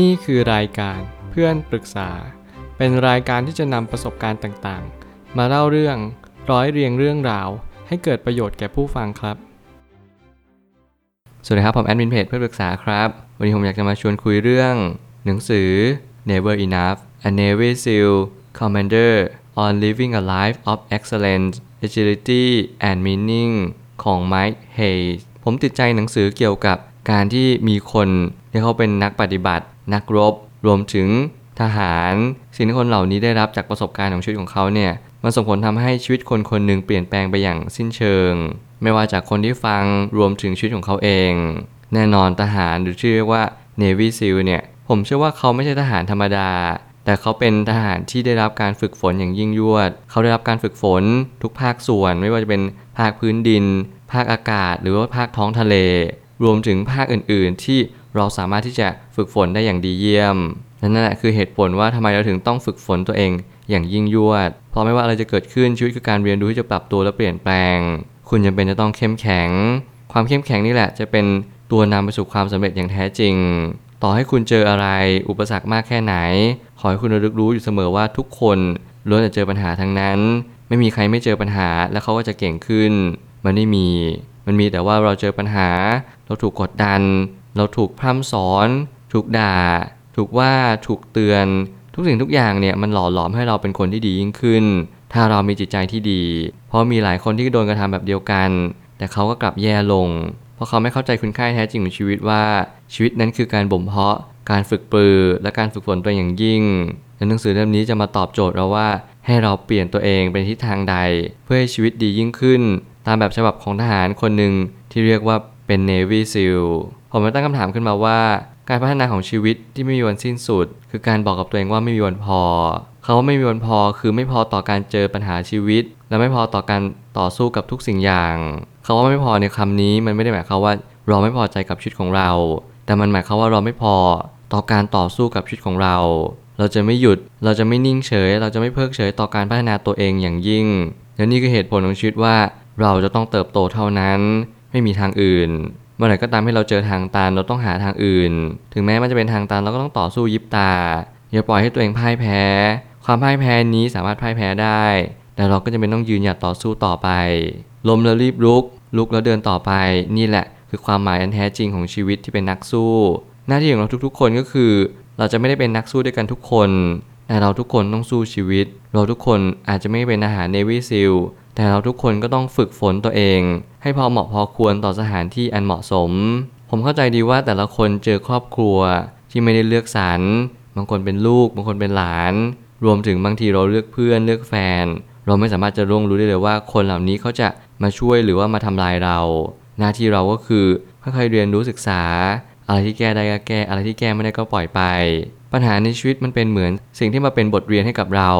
นี่คือรายการเพื่อนปรึกษา เป็นรายการที่จะนำประสบการณ์ต่างๆ มาเล่าเรื่องร้อยเรียงเรื่องราว ให้เกิดประโยชน์แก่ผู้ฟังครับ สวัสดีครับ ผมแอดมินเพจเพื่อนปรึกษาครับ วันนี้ผมอยากจะมาชวนคุยเรื่อง หนังสือ Never Enough A Navy SEAL Commander on Living a Life of Excellence Agility and Meaning ของ Mike Hayes ผมติดใจหนังสือเกี่ยวกับการที่มีคนที่เขาเป็นนักปฏิบัติ นักรบ รวมถึงทหาร สิ่งที่คนเหล่านี้ได้รับจากประสบการณ์ของชีวิตของเขาเนี่ยมันส่งผลทำให้ชีวิตคนคนหนึ่งเปลี่ยนแปลงไปอย่างสิ้นเชิง ไม่ว่าจากคนที่ฟังรวมถึงชีวิตของเขาเอง แน่นอนทหารหรือชื่อเรียกว่า Navy SEAL เนี่ยผมเชื่อว่าเขาไม่ใช่ทหารธรรมดา แต่เขาเป็นทหารที่ได้รับการฝึกฝนอย่างยิ่งยวด เขาได้รับการฝึกฝนทุกภาคส่วน ไม่ว่าจะเป็นภาคพื้นดิน ภาคอากาศ หรือว่าภาคท้องทะเล รวมถึงภาคอื่น ๆ ที่ เราสามารถที่จะฝึกฝนได้อย่างดีเยี่ยม นั่นแหละคือเหตุผลว่าทำไมเราถึงต้องฝึกฝนตัวเองอย่างยิ่งยวด เพราะไม่ว่าอะไรจะเกิดขึ้นชีวิตคือการเรียนรู้ที่จะปรับตัวและเปลี่ยนแปลง คุณจำเป็นจะต้องเข้มแข็ง ความเข้มแข็งนี่แหละจะเป็นตัวนำไปสู่ความสำเร็จอย่างแท้จริง ต่อให้คุณเจออะไรอุปสรรคมากแค่ไหน ขอให้คุณระลึกรู้อยู่เสมอว่าทุกคนล้วนจะเจอปัญหาทั้งนั้น ไม่มีใครไม่เจอปัญหาและเขาก็จะเก่งขึ้น มันไม่มี มันมีแต่ว่าเราเจอปัญหา เราถูกกดดัน เราถูกพร่ำสอน ถูกด่า ถูกว่าถูกเตือน ทุกสิ่งทุกอย่างเนี่ยมันหล่อหลอมให้เราเป็นคนที่ดียิ่งขึ้น ถ้าเรามีจิตใจที่ดี เพราะมีหลายคนที่โดนกระทำแบบเดียวกัน แต่เขาก็กลับแย่ลง เพราะเขาไม่เข้าใจคุณค่าแท้จริงของชีวิตว่าชีวิตนั้นคือการบ่มเพาะ การฝึกปือ และการฝึกฝนตัวอย่างยิ่งและหนังสือเล่มนี้จะมาตอบโจทย์เราว่าให้เราเปลี่ยนตัวเองเป็นทิศทางใด เพื่อให้ชีวิตดียิ่งขึ้น ตามแบบฉบับของทหารคนหนึ่งที่เรียกว่าเป็น Navy SEAL ผมมาตั้งคำถามขึ้นมาว่า การพัฒนาของชีวิตที่ไม่มีวันสิ้นสุด คือการบอกกับตัวเองว่าไม่มีวันพอเขาว่าไม่มีวันพอคือไม่พอต่อการเจอปัญหาชีวิต และไม่พอต่อการต่อสู้กับทุกสิ่งอย่างเขาว่าไม่พอในคำนี้มันไม่ได้หมายความว่าเราไม่พอใจกับชีวิตของเรา แต่มันหมายความว่าเราไม่พอต่อการต่อสู้กับชีวิตของเรา เราจะไม่หยุด เราจะไม่นิ่งเฉย เราจะไม่เพิกเฉยต่อการพัฒนาตัวเองอย่างยิ่ง และนี่คือเหตุผลของชีวิตว่า เราจะต้องเติบโตเท่านั้น ไม่มีทางอื่น มื่อไหร่ก็ตามให้เราเจอทางตันเราต้องหาทางอื่น ถึงแม้มันจะเป็นทางตันเราก็ต้องต่อสู้ยิบตา อย่าปล่อยให้ตัวเองพ่ายแพ้ ความพ่ายแพ้นี้สามารถพ่ายแพ้ได้ แต่เราก็จะเป็นต้องยืนหยัดต่อสู้ต่อไปล้มแล้วรีบลุก ลุกแล้วเดินต่อไป นี่แหละ คือความหมายอันแท้จริงของชีวิตที่เป็นนักสู้ หน้าที่ของเราทุกๆ คนก็คือ เราจะไม่ได้เป็นนักสู้ด้วยกันทุกคน แต่เราทุกคนต้องสู้ชีวิต เราทุกคนอาจจะไม่เป็นอาหารเนวิซิล แต่เราทุกคนก็ต้องฝึกฝนตัวเอง ให้พอเหมาะพอควรต่อสถานที่อันเหมาะสม ผมเข้าใจดีว่าแต่ละคนเจอครอบครัวที่ไม่ได้เลือกสรรบางคนเป็นลูก บางคนเป็นหลาน รวมถึงบางทีเราเลือกเพื่อนเลือกแฟน เราไม่สามารถจะร่วงรู้ได้เลยว่า คนเหล่านี้เขาจะมาช่วยหรือว่ามาทำลายเรา หน้าที่เราก็คือค่อยๆเรียนรู้ศึกษา อะไรที่แก้ได้ก็แก้ อะไรที่แก้ไม่ได้ก็ปล่อยไป ปัญหาในชีวิตมันเป็นเหมือน สิ่งที่มาเป็นบทเรียนให้กับเรา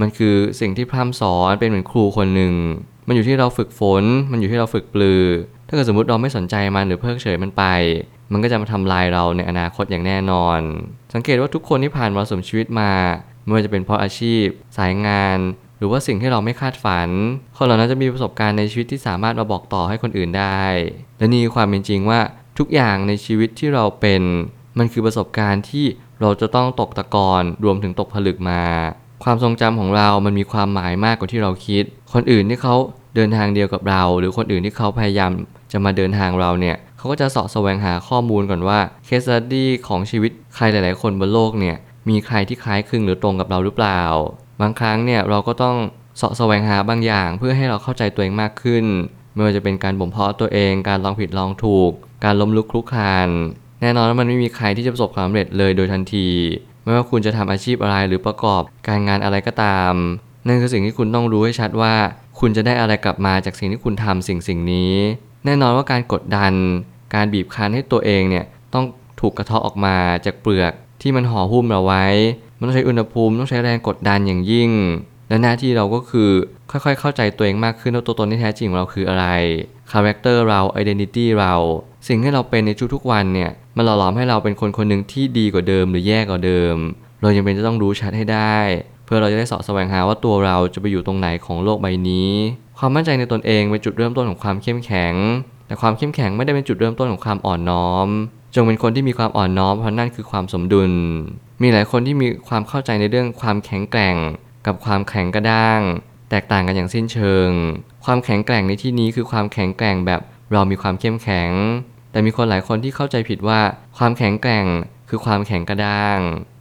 มันคือสิ่งที่พร่ำสอนเป็นเหมือนครูคนหนึ่ง มันอยู่ที่เราฝึกฝน มันอยู่ที่เราฝึกปลือ ถ้าเกิดสมมติเราไม่สนใจมันหรือเพิกเฉยมันไป มันก็จะมาทำลายเราในอนาคตอย่างแน่นอน สังเกตว่าทุกคนที่ผ่านมรสุมชีวิตมาไม่ว่าจะเป็นเพราะอาชีพ สายงาน หรือว่าสิ่งที่เราไม่คาดฝัน คนเหล่านั้นจะมีประสบการณ์ในชีวิตที่สามารถมาบอกต่อให้คนอื่นได้ และนี่ความเป็นจริงว่าทุกอย่างในชีวิตที่เราเป็น มันคือประสบการณ์ที่เราจะต้องตกตะกอนรวมถึงตกผลึกมา ความทรงจำของเรามันมีความหมายมากกว่าที่เราคิด คนอื่นที่เขาเดินทางเดียวกับเรา หรือคนอื่นที่เขาพยายามจะมาเดินทางเราเนี่ยเขาก็จะสาะแสวงหาข้อมูลก่อนว่าเคสตัดดี้ของชีวิตใครหลาย ๆ คนบนโลกเนี่ยมีใครที่คล้ายคลึงหรือตรงกับเราหรือเปล่า บางครั้งเนี่ยเราก็ต้องสาะแสวงหาบางอย่างเพื่อให้เราเข้าใจตัวเองมากขึ้น ไม่ว่าจะเป็นการบ่มเพาะตัวเอง การลองผิดลองถูก การล้มลุกคลุกคลานแน่นอนว่ามันไม่มีใครที่จะประสบความสำเร็จเลยโดยทันที ไม่ว่าคุณจะทำอาชีพอะไรหรือประกอบการงานอะไรก็ตาม นั่นคือสิ่งที่คุณต้องรู้ให้ชัดว่า คุณจะได้อะไรกลับมาจากสิ่งที่คุณทำสิ่งสิ่งนี้ แน่นอนว่าการกดดัน การบีบคั้นให้ตัวเองเนี่ยต้องถูกกระเทาะออกมาจากเปลือกที่มันห่อหุ้มเราไว้ มันต้องใช้อุณหภูมิต้องใช้แรงกดดันอย่างยิ่ง และหน้าที่เราก็คือค่อยๆ เข้าใจตัวเองมากขึ้นว่าตัวตนที่แท้จริงของเราคืออะไร character เรา identity เรา สิ่งที่เราเป็นในทุกๆวันเนี่ย มันหล่อหลอมให้เราเป็นคนคนหนึ่งที่ดีกว่าเดิมหรือแย่กว่าเดิม เราจำเป็นจะต้องรู้ชัดให้ได้ เพื่อเราจะได้สาะแสวงหาว่าตัวเราจะไปอยู่ตรงไหนของโลกใบนี้ ความมั่นใจในตนเองเป็นจุดเริ่มต้นของความเข้มแข็ง แต่ความเข้มแข็งไม่ได้เป็นจุดเริ่มต้นของความอ่อนน้อม จงเป็นคนที่มีความอ่อนน้อมเพราะนั่นคือความสมดุล มีหลายคนที่มีความเข้าใจในเรื่องความแข็งแกร่ง กับความแข็งกระด้าง แตกต่างกันอย่างสิ้นเชิง ความแข็งแกร่งในที่นี้คือความแข็งแกร่งแบบเรามีความเข้มแข็ง แต่มีคนหลายคนที่เข้าใจผิดว่า ความแข็งแกร่งคือความแข็งกระด้าง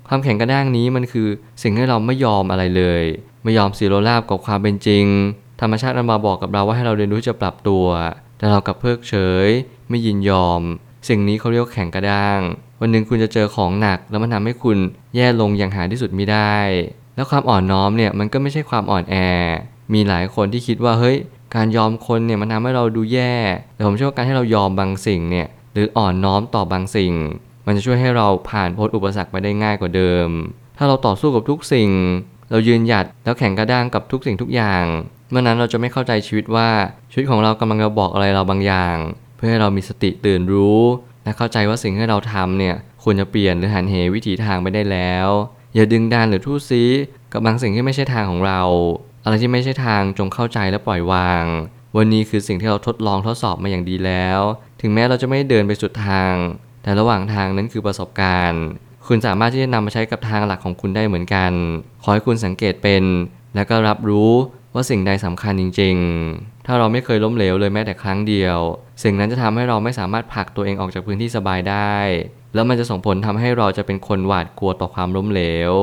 ความแข็งกระด้างนี้มันคือสิ่งที่เราไม่ยอมอะไรเลย ไม่ยอมสีโรราบกับความเป็นจริง ธรรมชาติมันมาบอกกับเราว่าให้เราเรียนรู้จะปรับตัว แต่เรากับเพิกเฉย ไม่ยินยอม สิ่งนี้เขาเรียกแข็งกระด้าง วันหนึ่งคุณจะเจอของหนักแล้วมันทำให้คุณแย่ลงอย่างหาที่สุดไม่ได้ แล้วความอ่อนน้อมเนี่ยมันก็ไม่ใช่ความอ่อนแอ มีหลายคนที่คิดว่าเฮ้ย การยอมคนเนี่ยมันทำให้เราดูแย่ แต่ผมเชื่อว่าการให้เรายอมบางสิ่งเนี่ยหรืออ่อนน้อมต่อบางสิ่ง มันจะช่วยให้เราผ่านพ้นอุปสรรคไปได้ง่ายกว่าเดิม ถ้าเราต่อสู้กับทุกสิ่ง เรายืนหยัดแล้วแข็งกระด้างกับทุกสิ่งทุกอย่างเมื่อนั้นเราจะไม่เข้าใจชีวิตว่าชีวิตของเรากำลังจะบอกอะไรเราบางอย่าง เพื่อให้เรามีสติตื่นรู้และเข้าใจว่าสิ่งที่เราทำเนี่ยควรจะเปลี่ยนหรือหันเหวิถีทางไปได้แล้ว อย่าดึงดันหรือทู่ซีกับบางสิ่งที่ไม่ใช่ทางของเรา อะไรที่ไม่ใช่ทางจงเข้าใจและปล่อยวาง วันนี้คือสิ่งที่เราทดลองทดสอบมาอย่างดีแล้ว ถึงแม้เราจะไม่เดินไปสุดทาง แต่ระหว่างทางนั้นคือประสบการณ์ คุณสามารถที่จะนำมาใช้กับทางหลักของคุณได้เหมือนกัน ขอให้คุณสังเกตเป็น และก็รับรู้ว่าสิ่งใดสำคัญจริง ๆ ถ้าเราไม่เคยล้มเหลวเลยแม้แต่ครั้งเดียว สิ่งนั้นจะทำให้เราไม่สามารถผลักตัวเองออกจากพื้นที่สบายได้ แล้วมันจะส่งผลทำให้เราจะเป็นคนหวาดกลัวต่อความล้มเหลว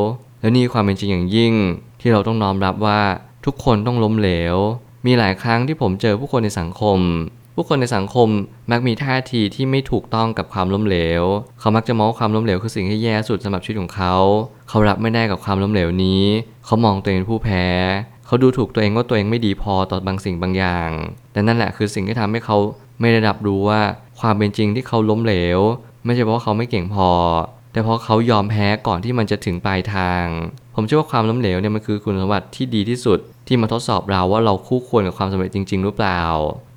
และนี่ความเป็นจริงอย่างยิ่ง ที่เราต้องน้อมรับว่าทุกคนต้องล้มเหลว มีหลายครั้งที่ผมเจอผู้คนในสังคม ผู้คนในสังคมมักมีท่าทีที่ไม่ถูกต้องกับความล้มเหลว เขามักจะมองความล้มเหลวคือสิ่งที่แย่สุดสำหรับชีวิตของเขา เขารับไม่ได้กับความล้มเหลวนี้ เขามองตัวเองเป็นผู้แพ้ เขาดูถูกตัวเองว่าตัวเองไม่ดีพอต่อบางสิ่งบางอย่าง แต่นั่นแหละคือสิ่งที่ทำให้เขาไม่ได้รับรู้ว่าความเป็นจริงที่เขาล้มเหลว ไม่ใช่เพราะเขาไม่เก่งพอ แต่เพราะเขายอมแพ้ก่อนที่มันจะถึงปลายทาง ผมเชื่อว่าความล้มเหลวเนี่ยมันคือคุณสมบัติที่ดีที่สุด ที่มาทดสอบเราว่าเราคู่ควรกับความสำเร็จจริง ๆ หรือเปล่า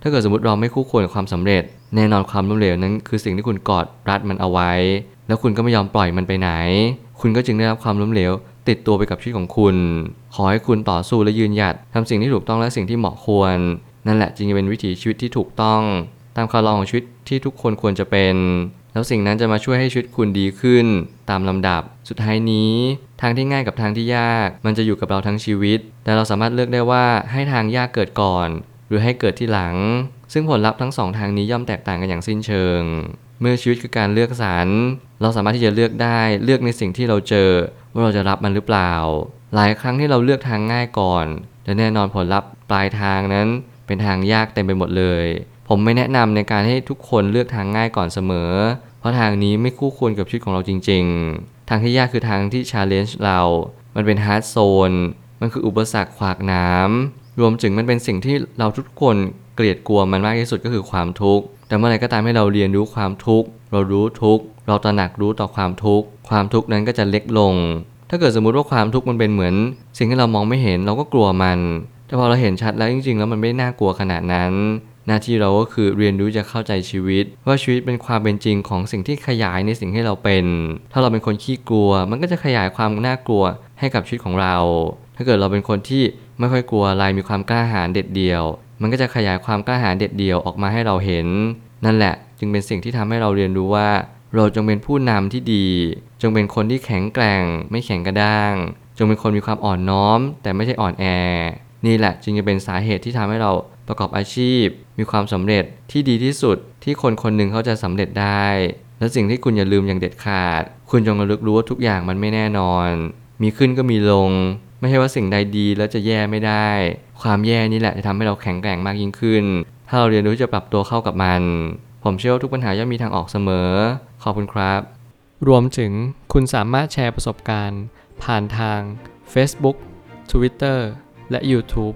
ถ้าเกิดสมมติเราไม่คู่ควรกับความสำเร็จ แน่นอนความล้มเหลวนั้น คือสิ่งที่คุณกอดรัดมันเอาไว้ แล้วคุณก็ไม่ยอมปล่อยมันไปไหน คุณก็จึงได้รับความล้มเหลวติดตัวไปกับชีวิตของคุณ ขอให้คุณต่อสู้และยืนหยัดทำสิ่งที่ถูกต้องและสิ่งที่เหมาะควร นั่นแหละจึงจะเป็นวิถีชีวิตที่ถูกต้อง ตามคำลองของชีวิตที่ทุกคนควรจะเป็น แล้วสิ่งนั้นจะมาช่วยให้ชีวิตคุณดีขึ้น ตามลำดับ สุดท้ายนี้ ทางที่ง่ายกับทางที่ยาก มันจะอยู่กับเราทั้งชีวิต แต่เราสามารถเลือกได้ว่าให้ทางยากเกิดก่อน หรือให้เกิดที่หลัง ซึ่งผลลัพธ์ทั้งสองทางนี้ย่อมแตกต่างกันอย่างสิ้นเชิง เมื่อชีวิตคือการเลือกสรรเราสามารถที่จะเลือกได้เลือกในสิ่งที่เราเจอ ว่าเราจะรับมันหรือเปล่า หลายครั้งที่เราเลือกทางง่ายก่อนแต่แน่นอนผลลัพธ์ปลายทางนั้นเป็นทางยากเต็มไปหมดเลย ผมไม่แนะนำในการให้ทุกคนเลือกทางง่ายก่อนเสมอ เพราะทางนี้ไม่คู่ควรกับชีวิตของเราจริง ๆ ทางที่ยากคือทางที่ challenge เรา มันเป็น hard zone มันคืออุปสรรคขวากหน้ำรวมถึงมันเป็นสิ่งที่เราทุกคนเกลียดกลัวมันมากที่สุดก็คือความทุกข์ แต่เมื่อไรก็ตามให้เราเรียนรู้ความทุกข์ เรารู้ทุกข์ เราตระหนักรู้ต่อความทุกข์ ความทุกข์นั้นก็จะเล็กลง ถ้าเกิดสมมุติว่าความทุกข์มันเป็นเหมือน สิ่งที่เรามองไม่เห็นเราก็กลัวมัน แต่พอเราเห็นชัดแล้วจริง ๆ แล้วมันไม่น่ากลัวขนาดนั้น หน้าที่เราก็คือเรียนรู้จะเข้าใจชีวิต ว่าชีวิตเป็นความเป็นจริงของสิ่งที่ขยายในสิ่งที่เราเป็น ถ้าเราเป็นคนขี้กลัว มันก็จะขยายความน่ากลัวให้กับชีวิตของเรา ถ้าเกิดเราเป็นคนที่ไม่ค่อยกลัวอะไรมีความกล้าหาญเด็ดเดี่ยว มันก็จะขยายความกล้าหาญเด็ดเดี่ยวออกมาให้เราเห็น นั่นแหละ จึงเป็นสิ่งที่ทำให้เราเรียนรู้ว่า เราจงเป็นผู้นำที่ดี จงเป็นคนที่แข็งแกร่ง ไม่แข็งกระด้าง จงเป็นคนมีความอ่อนน้อม แต่ไม่ใช่อ่อนแอ นี่แหละจึงจะเป็นสาเหตุที่ทำให้เรา ประกอบอาชีพ มีความสำเร็จที่ดีที่สุดที่คนคนหนึ่งเขาจะสำเร็จได้ และสิ่งที่คุณอย่าลืมอย่างเด็ดขาด คุณจงระลึกรู้ว่าทุกอย่างมันไม่แน่นอน มีขึ้นก็มีลง ไม่ใช่ว่าสิ่งใดดีแล้วจะแย่ไม่ได้ ความแย่นี่แหละจะทำให้เราแข็งแกร่งมากยิ่งขึ้น ถ้าเราเรียนรู้จะปรับตัวเข้ากับมัน ผมเชื่อว่าทุกปัญหาย่อมมีทางออกเสมอ ขอบคุณครับ รวมถึงคุณสามารถแชร์ประสบการณ์ ผ่านทาง Facebook Twitter และ YouTube